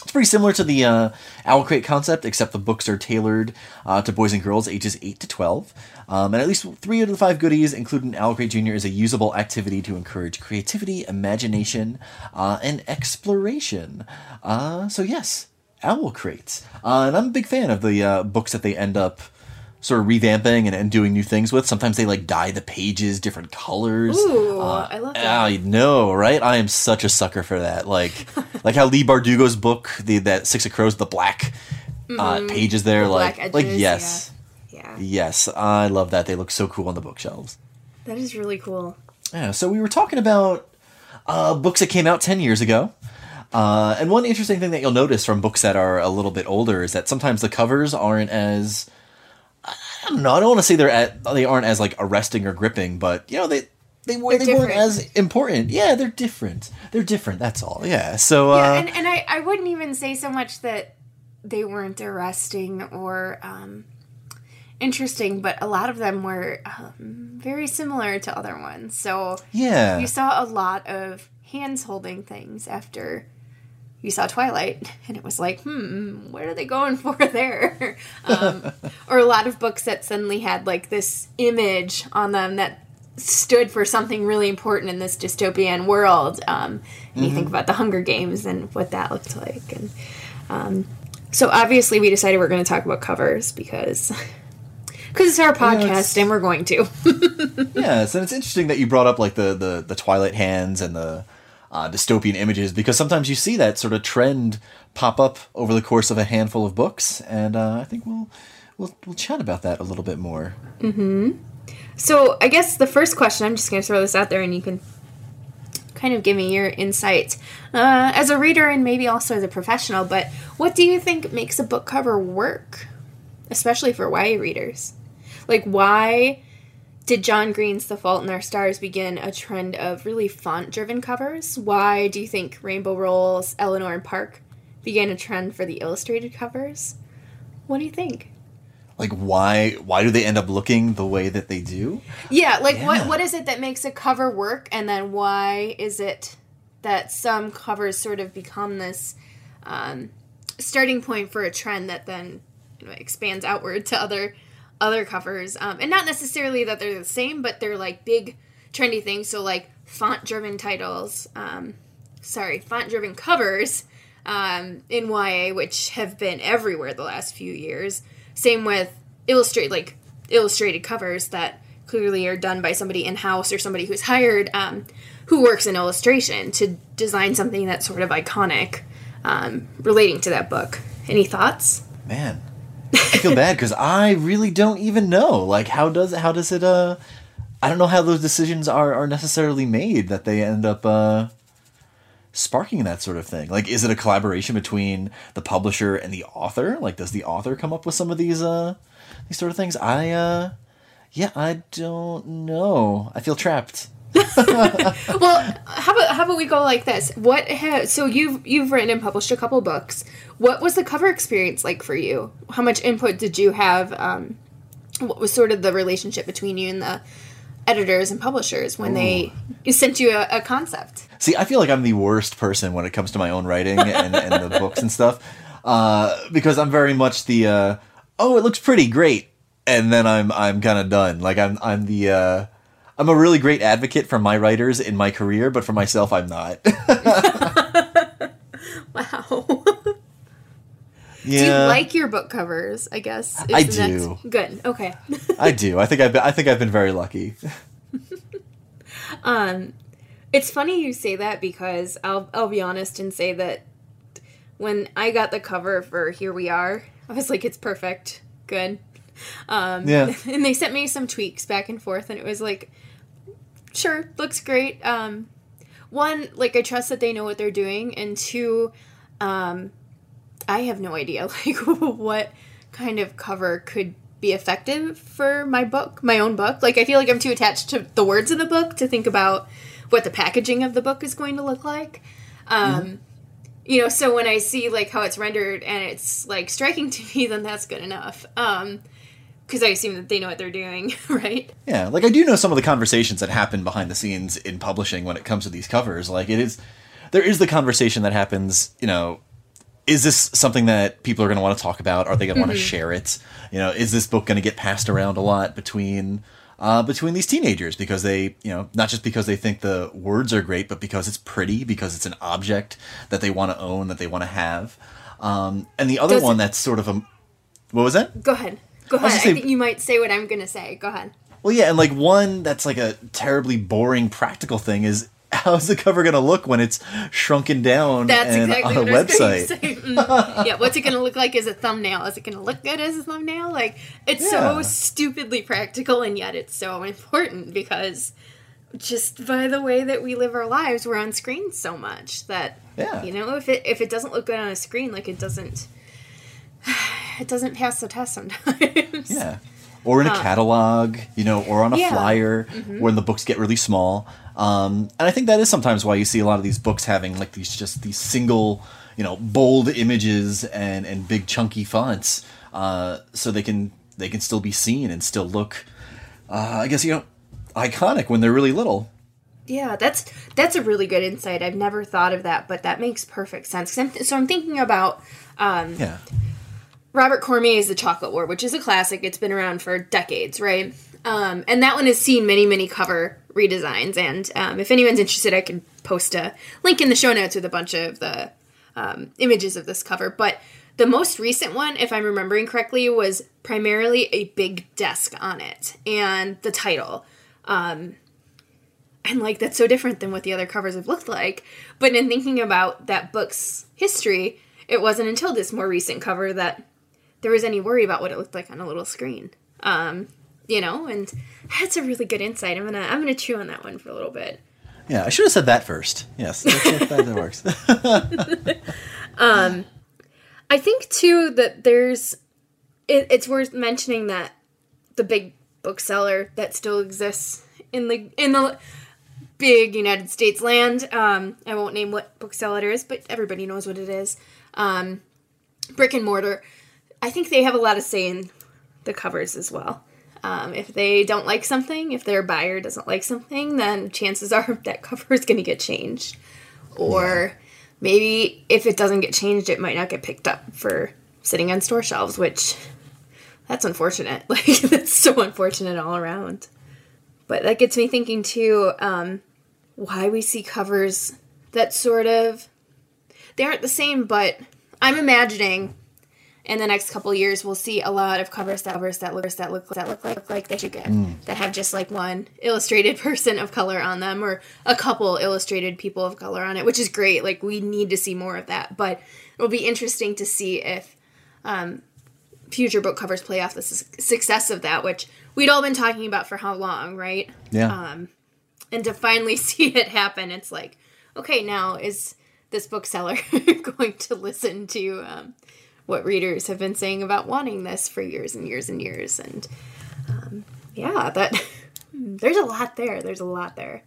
It's pretty similar to the uh, Owl Crate concept, except the books are tailored uh, to boys and girls ages 8 to 12. Um, and at least three out of the five goodies, including Owl Crate Jr., is a usable activity to encourage creativity, imagination, uh, and exploration. Uh, so, yes, Owl Crates. Uh, and I'm a big fan of the uh, books that they end up sort of revamping and, and doing new things with. Sometimes they like dye the pages different colors. Ooh, I love that. I know, right? I am such a sucker for that. Like, like how Leigh Bardugo's book, the that Six of Crows, the black uh, pages there, Mm-hmm. The like, black like yes, Yeah. Yes, I love that. They look so cool on the bookshelves. That is really cool. Yeah. So we were talking about uh, books that came out ten years ago. Uh, and one interesting thing that you'll notice from books that are a little bit older is that sometimes the covers aren't as I don't know. I don't want to say they're at they aren't as like arresting or gripping, but you know they they, were, they weren't as important. Yeah, they're different. They're different. That's all. Yeah. So uh, yeah, and, and I I wouldn't even say so much that they weren't arresting or um, interesting, but a lot of them were um, very similar to other ones. So yeah, you saw a lot of hands holding things after you saw Twilight, and it was like, hmm, what are they going for there? Um, or a lot of books that suddenly had like this image on them that stood for something really important in this dystopian world. Um, and mm-hmm. you think mm-hmm. about the Hunger Games and what that looked like, and um, so obviously we decided we're going to talk about covers because. Because it's our podcast, and we're going to. yes, and it's interesting that you brought up like the, the the Twilight hands and the uh, dystopian images because sometimes you see that sort of trend pop up over the course of a handful of books, and uh, I think we'll we'll we'll chat about that a little bit more. Hmm. So I guess the first question I'm just going to throw this out there, and you can kind of give me your insight uh, as a reader and maybe also as a professional. But what do you think makes a book cover work, especially for YA readers? Like why? did John Green's The Fault in Our Stars begin a trend of really font driven covers? Why do you think Rainbow Rowell's, Eleanor and Park began a trend for the illustrated covers? What do you think? Like why why do they end up looking the way that they do? Yeah, like yeah. what what is it that makes a cover work and then why is it that some covers sort of become this um, starting point for a trend that then you know, expands outward to other other covers, um, and not necessarily that they're the same, but they're like big trendy things. So like font driven titles, um, sorry, font driven covers um, in YA, which have been everywhere the last few years. Same with illustrate like illustrated covers that clearly are done by somebody in house or somebody who's hired um, who works in illustration to design something that's sort of iconic um, relating to that book. Any thoughts? Man, I feel bad because I really don't even know. Like, how does how does it? Uh, I don't know how those decisions are are necessarily made that they end up uh, sparking that sort of thing. Like, is it a collaboration between the publisher and the author? Like, does the author come up with some of these uh these sort of things? I uh, yeah, I don't know. I feel trapped. well, how about how about we go like this? What has so you've you've written and published a couple books. What was the cover experience like for you? How much input did you have? Um, what was sort of the relationship between you and the editors and publishers when Ooh. they sent you a, a, concept? See, I feel like I'm the worst person when it comes to my own writing and, and the books and stuff uh, because I'm very much the uh, oh, it looks pretty great, and then I'm I'm kind of done. Like I'm I'm the uh, I'm a really great advocate for my writers in my career, but for myself, I'm not. wow. Yeah. Do you like your book covers? I guess I do. Next... Good. Okay. I do. I think I've been, I think I've been very lucky. um, it's funny you say that because I'll I'll be honest and say that when I got the cover for Here We Are, I was like, it's perfect, good. Um, yeah. And they sent me some tweaks back and forth, and it was like, sure, looks great. Um, one, like I trust that they know what they're doing, and two, um, I have no idea like what kind of cover could be effective for my book, my own book. Like I feel like I'm too attached to the words of the book to think about what the packaging of the book is going to look like. Um, mm-hmm. You know, so when I see like how it's rendered and it's like striking to me, then that's good enough. Um, because I assume that they know what they're doing, right? Yeah, like I do know some of the conversations that happen behind the scenes in publishing when it comes to these covers. Like it is, there is the conversation that happens. You know, is this something that people are going to want to talk about? Are they going to mm-hmm. want to share it? You know, is this book going to get passed around a lot between uh, between these teenagers because they, you know, not just because they think the words are great, but because it's pretty, because it's an object that they want to own, that they want to have. Um, and the other Does one that's sort of a, what was that? Go ahead. Go ahead. I, say, I think you might say what I'm going to say. Go ahead. Well, yeah, and like one that's like a terribly boring practical thing is how's the cover going to look when it's shrunken down That's and exactly on a website? Mm. yeah, what's it going to look like as a thumbnail? Is it going to look good as a thumbnail? Like it's yeah. so stupidly practical and yet it's so important because just by the way that we live our lives, we're on screen so much that Yeah. you know if it if it doesn't look good on a screen, like it doesn't it doesn't pass the test sometimes. Yeah. Or in a catalog, you know, or on a Yeah. flyer when the books get really small. Um, and I think that is sometimes why you see a lot of these books having like these just these single, you know, bold images and and big chunky fonts, uh, so they can they can still be seen and still look, uh, I guess you know, iconic when they're really little. Yeah, that's that's a really good insight. I've never thought of that, but that makes perfect sense. I'm th- so I'm thinking about Yeah. Robert Cormier's The Chocolate War, which is a classic. It's been around for decades, right? Um, and that one has seen many, many cover redesigns. And um, if anyone's interested, I can post a link in the show notes with a bunch of the um, images of this cover. But the most recent one, if I'm remembering correctly, was primarily a big desk on it and the title. Um, and like that's so different than what the other covers have looked like. But in thinking about that book's history, it wasn't until this more recent cover that there was any worry about what it looked like on a little screen. Um, you know, and that's a really good insight. I'm gonna I'm gonna chew on that one for a little bit. Yeah, I should have said that first. Yes, that, that, works. I think too that there's it, it's worth mentioning that the big bookseller that still exists in the in the big United States land. Um, I won't name what bookseller it is, but everybody knows what it is. Um, brick and mortar. I think they have a lot of say in the covers as well. Um, if they don't like something, if their buyer doesn't like something, then chances are that cover is going to get changed. Or maybe if it doesn't get changed, it might not get picked up for sitting on store shelves, which that's unfortunate. Like that's so unfortunate all around. But that gets me thinking too, um, why we see covers that sort of they aren't the same, but I'm imagining in the next couple years we'll see a lot of covers that covers that look that look that look like, look like they should get that have just like one illustrated person of color on them or a couple illustrated people of color on it, which is great. Like we need to see more of that, but it'll be interesting to see if um, future book covers play off the su- success of that, which we'd all been talking about for how long, right? Yeah. Um, and to finally see it happen, it's like, okay, now is this bookseller going to listen to um, what readers have been saying about wanting this for years and years and years? And um, yeah, that there's a lot there. There's a lot there.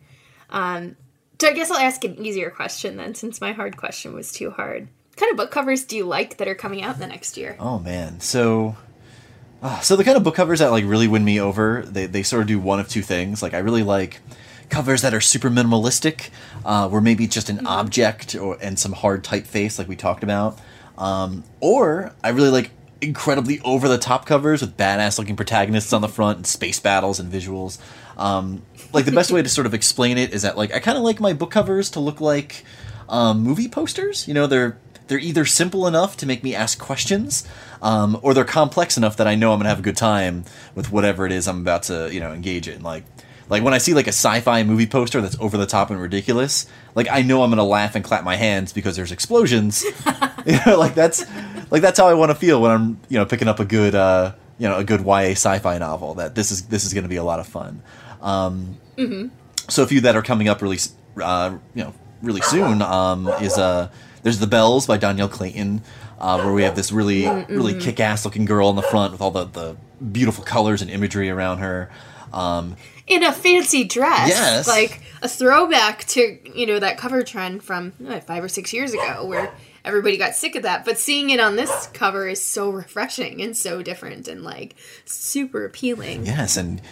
Um, so I guess I'll ask an easier question then, since my hard question was too hard. What kind of book covers do you like that are coming out in the next year? Oh man, so uh, so the kind of book covers that like really win me over, they they sort of do one of two things. Like I really like covers that are super minimalistic, uh, where maybe just an object or and some hard typeface, like we talked about. Um, or I really like incredibly over the top covers with badass looking protagonists on the front and space battles and visuals. Um, like the best way to sort of explain it is that like I kind of like my book covers to look like um, movie posters. You know, they're they're either simple enough to make me ask questions, um, or they're complex enough that I know I'm gonna have a good time with whatever it is I'm about to you know engage in. Like like when I see like a sci-fi movie poster that's over the top and ridiculous, like I know I'm gonna laugh and clap my hands because there's explosions. you know, like that's like that's how I want to feel when I'm you know picking up a good uh, you know a good YA sci-fi novel. That this is this is gonna be a lot of fun. Um, so a few that are coming up really, uh, you know, really soon um, is uh, there's the Belles by Dhonielle Clayton, uh, where we have this really really kick-ass looking girl in the front with all the the beautiful colors and imagery around her. Um, in a fancy dress. Yes. Like a throwback to, you know, that cover trend from uh, five or six years ago where everybody got sick of that. But seeing it on this cover is so refreshing and so different and like super appealing. yes, and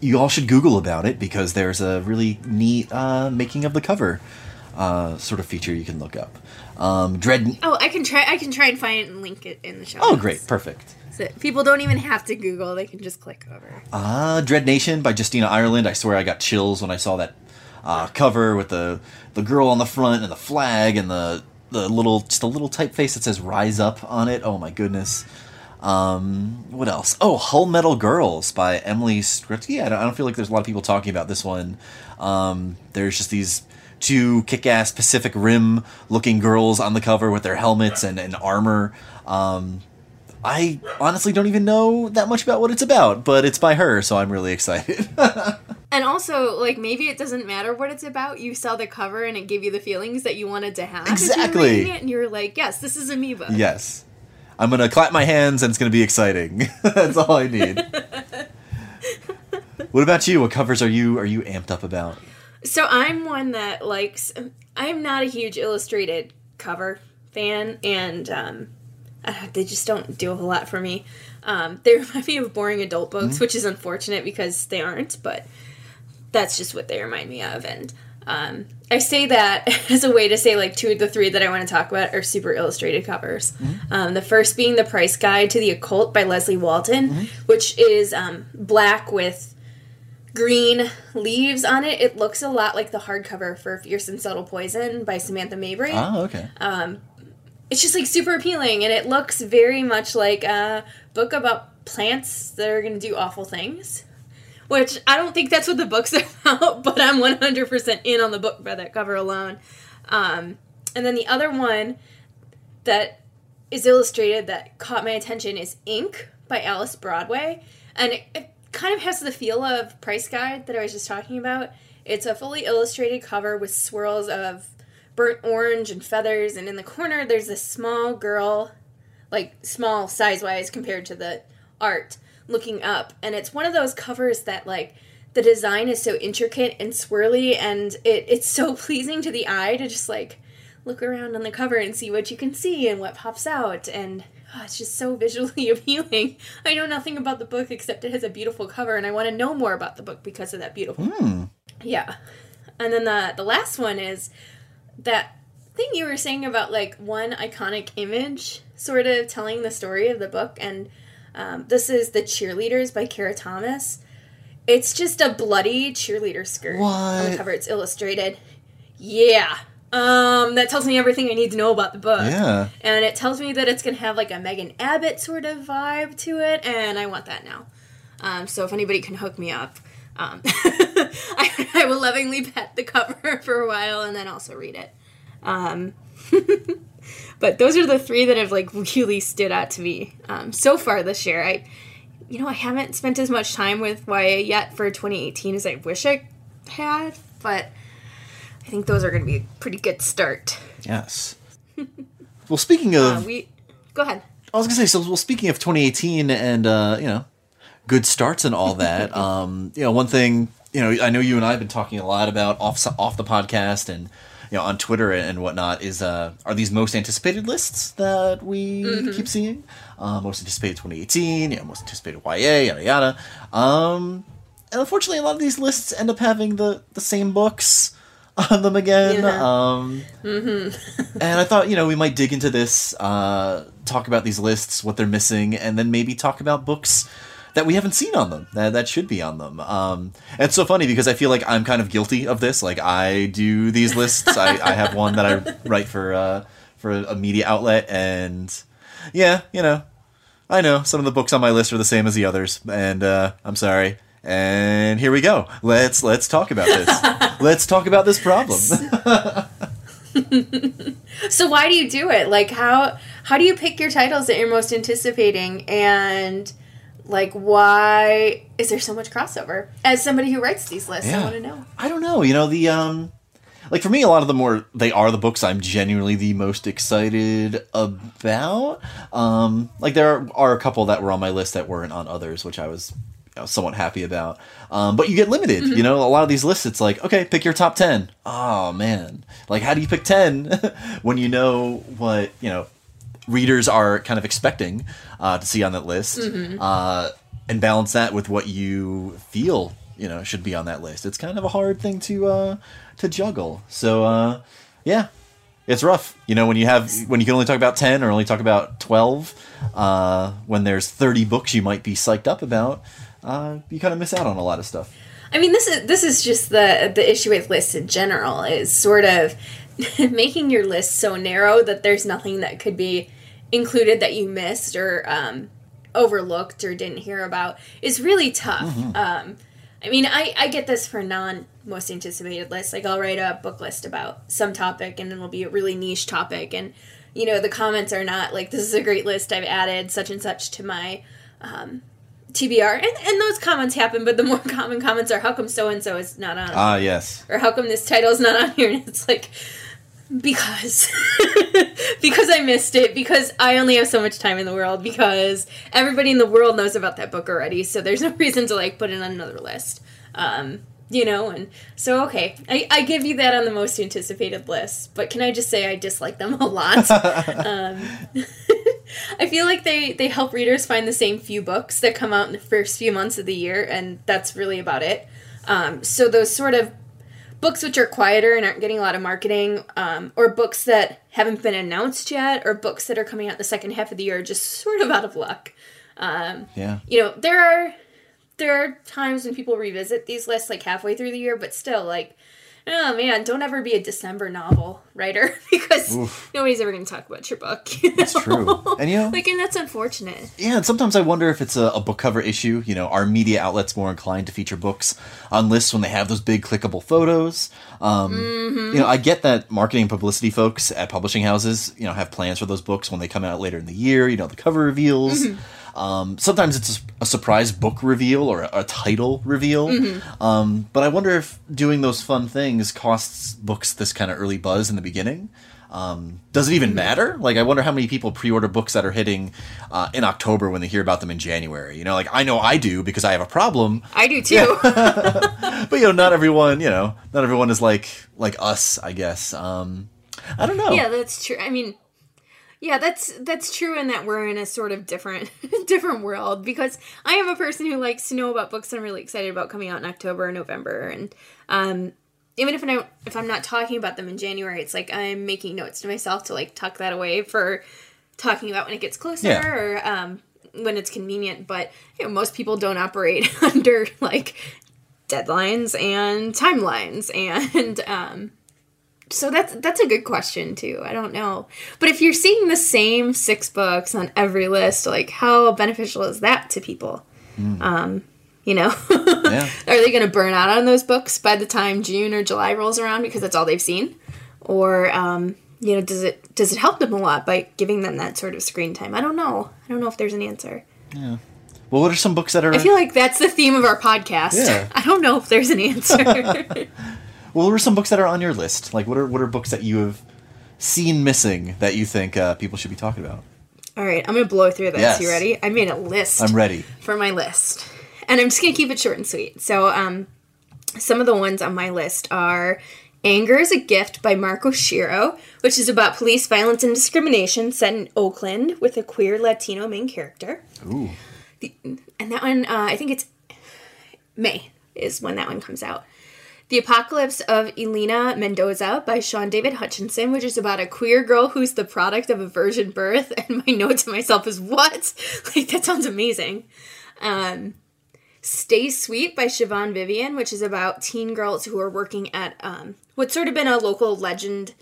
you all should Google about it because there's a really neat uh, making of the cover uh, sort of feature you can look up. Um, Dread. Oh, I can try I can try and find it and link it in the show. Oh, notes. great, perfect. So people don't even have to Google, they can just click over. Ah, Dread Nation by Justina Ireland. I swear I got chills when I saw that uh, cover with the the girl on the front and the flag and the the little just a little typeface that says "Rise Up" on it. Oh my goodness. Um, what else? Oh, Hull Metal Girls by Emily Skrutskie. I don't, I don't feel like there's a lot of people talking about this one. Um, there's just these two kick-ass Pacific Rim looking girls on the cover with their helmets and, and armor. Um, I honestly don't even know that much about what it's about, but it's by her, so I'm really excited. And also, like maybe it doesn't matter what it's about. You saw the cover and it gave you the feelings that you wanted to have. you Exactly. it, and you're like, "Yes, this is Amoeba." yes. I'm gonna clap my hands and it's gonna be exciting. That's all I need. what about you? What covers are you are you amped up about? So I'm one that likes. I'm not a huge illustrated cover fan, and um, uh, they just don't do a whole lot for me. Um, they remind me of boring adult books, which is unfortunate because they aren't, but that's just what they remind me of. And um, I say that as a way to say like two of the three that I want to talk about are super illustrated covers. Um, the first being The Price Guide to the Occult by Leslye Walton, which is um, black with green leaves on it. It looks a lot like the hardcover for Fierce and Subtle Poison by Samantha Mabry. Oh, okay. It's just like super appealing and it looks very much like a book about plants that are going to do awful things. Which I don't think that's what the book's about, but I'm 100% in on the book by that cover alone. Um, and then the other one that is illustrated that caught my attention is Ink by Alice Broadway. And it, it kind of has the feel of Price Guide that I was just talking about. It's a fully illustrated cover with swirls of burnt orange and feathers. And in the corner, there's this small girl, like small size wise compared to the art, looking up. And it's one of those covers that, like, the design is so intricate and swirly, and it, it's so pleasing to the eye to just, like, look around on the cover and see what you can see and what pops out and oh, it's just so visually appealing i know nothing about the book except it has a beautiful cover and i want to know more about the book because of that beautiful hmm. yeah and then the the last one is that thing you were saying about like one iconic image sort of telling the story of the book and um, this is the cheerleaders by kara thomas it's just a bloody cheerleader skirt on the cover it's illustrated yeah um, that tells me everything I need to know about the book. Yeah. And it tells me that it's going to have like a Megan Abbott sort of vibe to it, and I want that now. Um, so if anybody can hook me up, um, I will lovingly pet the cover for a while and then also read it. Um, but those are the three that have like really stood out to me um, so far this year. I, you know, I haven't spent as much time with YA yet for 2018 as I wish I had, but I think those are going to be a pretty good start. Yes. well, speaking of, Uh, we go ahead. I was gonna say, so well, speaking of 2018 and uh, you know, good starts and all that. um, you know, one thing, you know, I know you and I have been talking a lot about off off the podcast and you know on Twitter and whatnot is uh, are these most anticipated lists that we keep seeing? Uh, most anticipated 2018, you know, most anticipated YA, yada yada. Um, and unfortunately, a lot of these lists end up having the the same books on them again. Yeah. Um, and I thought, you know, we might dig into this, uh, talk about these lists, what they're missing, and then maybe talk about books that we haven't seen on them that, that should be on them. Um, it's so funny because I feel like I'm kind of guilty of this. Like I do these lists. I, I have one that I write for uh, for a media outlet, and yeah, you know, I know some of the books on my list are the same as the others, and uh, I'm sorry. And here we go. Let's let's talk about this. let's talk about this problem. So why do you do it? Like how how do you pick your titles that you're most anticipating and like why is there so much crossover? As somebody who writes these lists, I want to know. I don't know. You know the um, like for me, a lot of them were they are the books I'm genuinely the most excited about. Um, like there are, are a couple that were on my list that weren't on others, which I was. You know, somewhat happy about, um, but you get limited. You know, a lot of these lists, it's like, okay, pick your top ten. Oh man, like how do you pick ten when you know what you know readers are kind of expecting uh, to see on that list, uh, and balance that with what you feel you know should be on that list. It's kind of a hard thing to uh, to juggle. So uh, yeah, it's rough. You know when you have when you can only talk about ten or only talk about twelve. Uh, when there's thirty books you might be psyched up about, uh, you kind of miss out on a lot of stuff. I mean, this is this is just the the issue with lists in general is sort of making your list so narrow that there's nothing that could be included that you missed or um, overlooked or didn't hear about is really tough. Um, I mean, I, I get this for non most anticipated lists. Like, I'll write a book list about some topic and it'll be a really niche topic. And you know, the comments are not like, this is a great list. I've added such and such to my um, TBR. And, and those comments happen, but the more common comments are, how come so and so is not on? Ah, yes. Or how come this title is not on here? And it's like, because because I missed it because I only have so much time in the world because everybody in the world knows about that book already so there's no reason to like put it on another list. Um you know and so okay. I, I give you that on the most anticipated list but can I just say I dislike them a lot? Um I feel like they they help readers find the same few books that come out in the first few months of the year and that's really about it. Um so those sort of books which are quieter and aren't getting a lot of marketing, um, or books that haven't been announced yet, or books that are coming out the second half of the year, are just sort of out of luck. Um, Yeah. you know, there are there are times when people revisit these lists like halfway through the year, but still, like, oh man, don't ever be a December novel writer because Oof. nobody's ever going to talk about your book. It's true. And, you know- like, and that's unfortunate. Yeah, and sometimes I wonder if it's a, a book cover issue. You know, are media outlets more inclined to feature books on lists when they have those big clickable photos? Um, You know, I get that marketing and publicity folks at publishing houses, you know, have plans for those books when they come out later in the year. You know, the cover reveals. Um, sometimes it's a, a surprise book reveal or a, a title reveal. Um, but I wonder if doing those fun things costs books this kind of early buzz in the beginning. Um, does it even matter? Like, I wonder how many people pre-order books that are hitting uh, in October when they hear about them in January. You know, like I know I do because I have a problem, I do too. but you know, not everyone. You know, not everyone is like like us. I guess. Um, I don't know. Yeah, that's true. I mean, yeah, that's that's true in that we're in a sort of different different world because I am a person who likes to know about books I'm really excited about coming out in October or November and um even if I don't if I'm not talking about them in January, it's like I'm making notes to myself to like tuck that away for talking about when it gets closer Yeah. or um when it's convenient, but you know, most people don't operate under like deadlines and timelines and um so that's that's a good question too. I don't know. But if you're seeing the same six books on every list, like how beneficial is that to people? Um, you know, Yeah. are they going to burn out on those books by the time June or July rolls around because that's all they've seen? Or um, you know, does it does it help them a lot by giving them that sort of screen time? I don't know. I don't know if there's an answer. Yeah. Well, what are some books that are? I feel like that's the theme of our podcast. Yeah. I don't know if there's an answer. well, what are some books that are on your list? Like, what are what are books that you have seen missing that you think uh, people should be talking about? all right, I'm going to blow through this. Yes. You ready? I made a list. I'm ready. for my list. And I'm just going to keep it short and sweet. So, um, some of the ones on my list are Anger is a Gift by Mark Oshiro, which is about police violence and discrimination set in Oakland with a queer Latino main character. Ooh. And that one, uh, I think it's May is when that one comes out. The Apocalypse of Elena Mendoza by Shaun David Hutchinson, which is about a queer girl who's the product of a virgin birth. And my note to myself is, what? Like, that sounds amazing. Um, Stay Sweet by Siobhan Vivian, which is about teen girls who are working at um, what's sort of been a local legend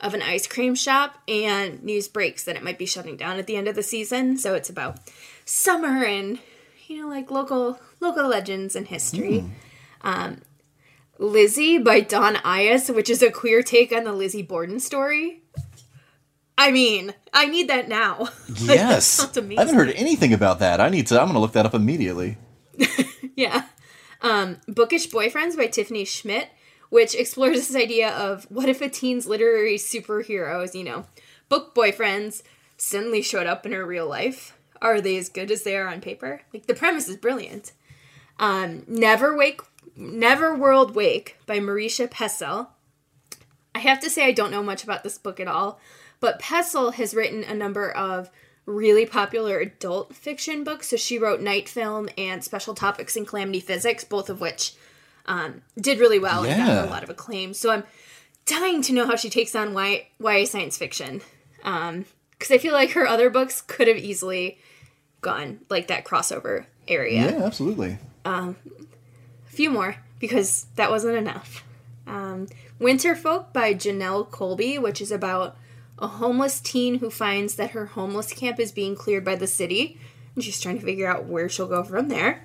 of an ice cream shop, and news breaks that it might be shutting down at the end of the season. So it's about summer and you know like local local legends and history. Um, Lizzie by Dawn Ius, which is a queer take on the Lizzie Borden story. I mean, I need that now. Yes. I haven't heard anything about that. I need to. I'm going to look that up immediately. Yeah. Um, Bookish Boyfriends by Tiffany Schmidt, which explores this idea of what if a teen's literary superheroes, you know, book boyfriends, suddenly showed up in her real life? Are they as good as they are on paper? Like, the premise is brilliant. Um, Never Wake, Never World Wake by Marisha Pessl. I have to say, I don't know much about this book at all, but Pessel has written a number of really popular adult fiction books. So she wrote Night Film and Special Topics in Calamity Physics, both of which um, did really well and got a lot of acclaim. So I'm dying to know how she takes on YA, YA science fiction. Because I feel like her other books could have easily gone like that crossover area Yeah, absolutely. a few more because that wasn't enough. Um, Winterfolk by Janelle Colby, which is about a homeless teen who finds that her homeless camp is being cleared by the city, and she's trying to figure out where she'll go from there.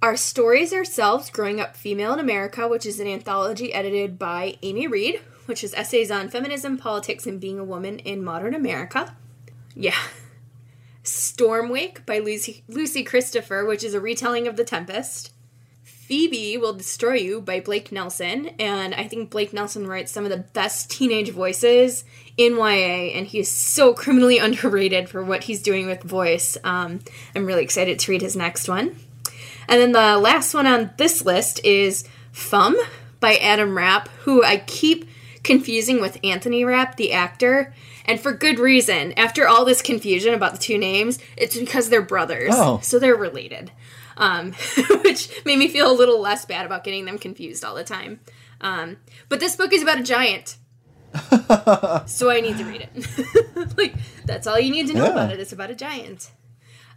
Our Stories Ourselves Growing Up Female in America, which is an anthology edited by Amy Reed, which is essays on feminism, politics, and being a woman in modern America. Yeah. Stormwake by Lucy, Lucy Christopher, which is a retelling of The Tempest. Phoebe Will Destroy You by Blake Nelson, and I think Blake Nelson writes some of the best teenage voices in YA, and he is so criminally underrated for what he's doing with voice. Um, I'm really excited to read his next one. And then the last one on this list is Fum by Adam Rapp, who I keep confusing with Anthony Rapp, the actor, and for good reason. After all this confusion about the two names, it's because they're brothers, Oh. so they're related, um, which made me feel a little less bad about getting them confused all the time. Um, but this book is about a giant. so I need to read it. like that's all you need to know Yeah. about it. It's about a giant.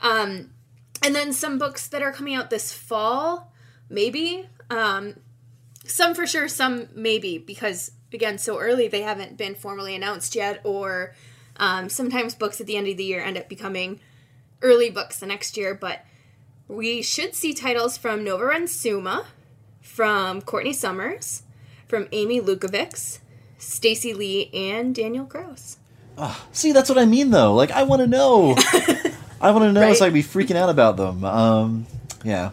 Um, and then some books that are coming out this fall, maybe. Um, some for sure, some maybe because again, so early they haven't been formally announced yet. Or um, sometimes books at the end of the year end up becoming early books the next year. But we should see titles from Nova Suma, from Courtney Summers, from Amy Lukavics, Stacey Lee, and Daniel Gross. See, that's what I mean, though. Like, I want to know. I want to know Right. so I can be freaking out about them. Um, yeah.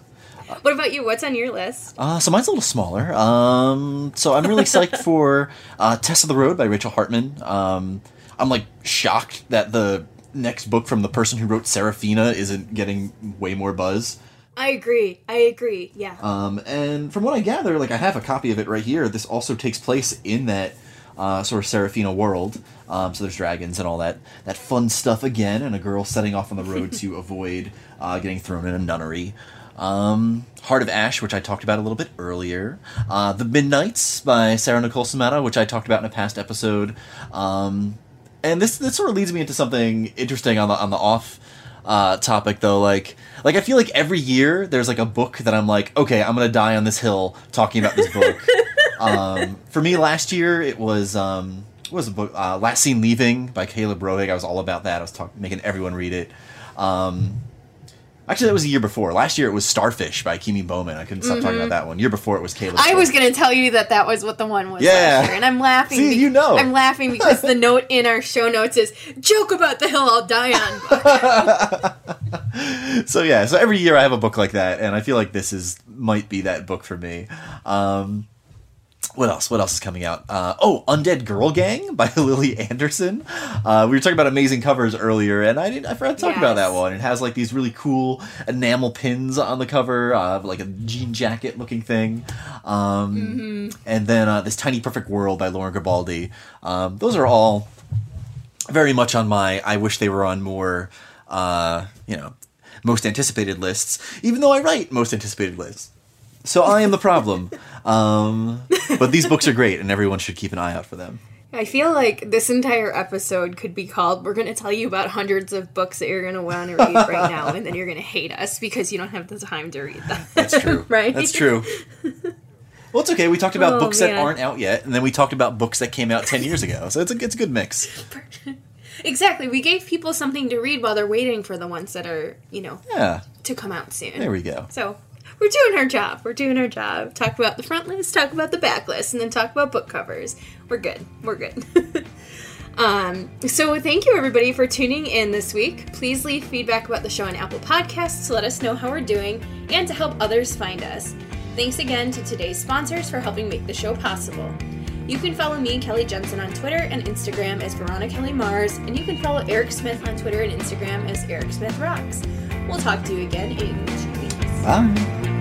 What about you? What's on your list? Uh, so mine's a little smaller. Um, so I'm really psyched for uh, Tess of the Road by Rachel Hartman. Um, I'm like shocked that the next book from the person who wrote Seraphina isn't getting way more buzz. I agree. I agree. Yeah. Um, and from what I gather, like I have a copy of it right here. This also takes place in that uh, sort of Seraphina world. Um, so there's dragons and all that that fun stuff again, and a girl setting off on the road to avoid uh, getting thrown in a nunnery. Um, Heart of Ash, which I talked about a little bit earlier. Uh, the Midnights by Sarah Nicole Smetana, which I talked about in a past episode. Um, and this this sort of leads me into something interesting on the on the off uh, topic though. Like like I feel like every year there's like a book that I'm like, okay, I'm gonna die on this hill talking about this book. um, for me, last year it was um, what was the book? Uh, Last Seen Leaving by Caleb Roehrig. I was all about that. I was talk- making everyone read it. Um, actually, that was a year before. Last year it was Starfish by Kimi Bowman. I couldn't stop talking about that one. Year before it was Caleb. Mm-hmm. I was going to tell you that that was what the one was Yeah. last year, and I'm laughing. See, you know. I'm laughing because the note in our show notes is "joke about the hill I'll die on." so yeah, so every year I have a book like that, and I feel like this is might be that book for me. Um, what else? What else is coming out? Uh, oh, Undead Girl Gang by Lily Anderson. Uh, we were talking about amazing covers earlier, and I didn't. I forgot to talk about that one. It has like these really cool enamel pins on the cover, uh, like a jean jacket looking thing. Um, And then uh, this Tiny Perfect World by Lauren Gibaldi. Um, those are all very much on my I wish they were on more uh, you know, most anticipated lists, even though I write most anticipated lists. So I am the problem. um, but these books are great and everyone should keep an eye out for them. I feel like this entire episode could be called "We're going to tell you about hundreds of books that you're going to want to read right now, and then you're going to hate us because you don't have the time to read them." That's true. right? That's true. Well, it's okay. We talked about Oh, books that aren't out yet, and then we talked about books that came out 10 years ago. So it's a, it's a good mix. Exactly. We gave people something to read while they're waiting for the ones that are, you know, Yeah, to come out soon. there we go. So we're doing our job. We're doing our job. Talk about the front list, talk about the back list, and then talk about book covers. We're good. We're good. um, so thank you everybody for tuning in this week. Please leave feedback about the show on Apple Podcasts to let us know how we're doing and to help others find us. Thanks again to today's sponsors for helping make the show possible. You can follow me, Kelly Jensen, on Twitter and Instagram as Veronica Kelly Mars, and you can follow Eric Smith on Twitter and Instagram as Eric Smith Rocks. We'll talk to you again in two weeks. Bye.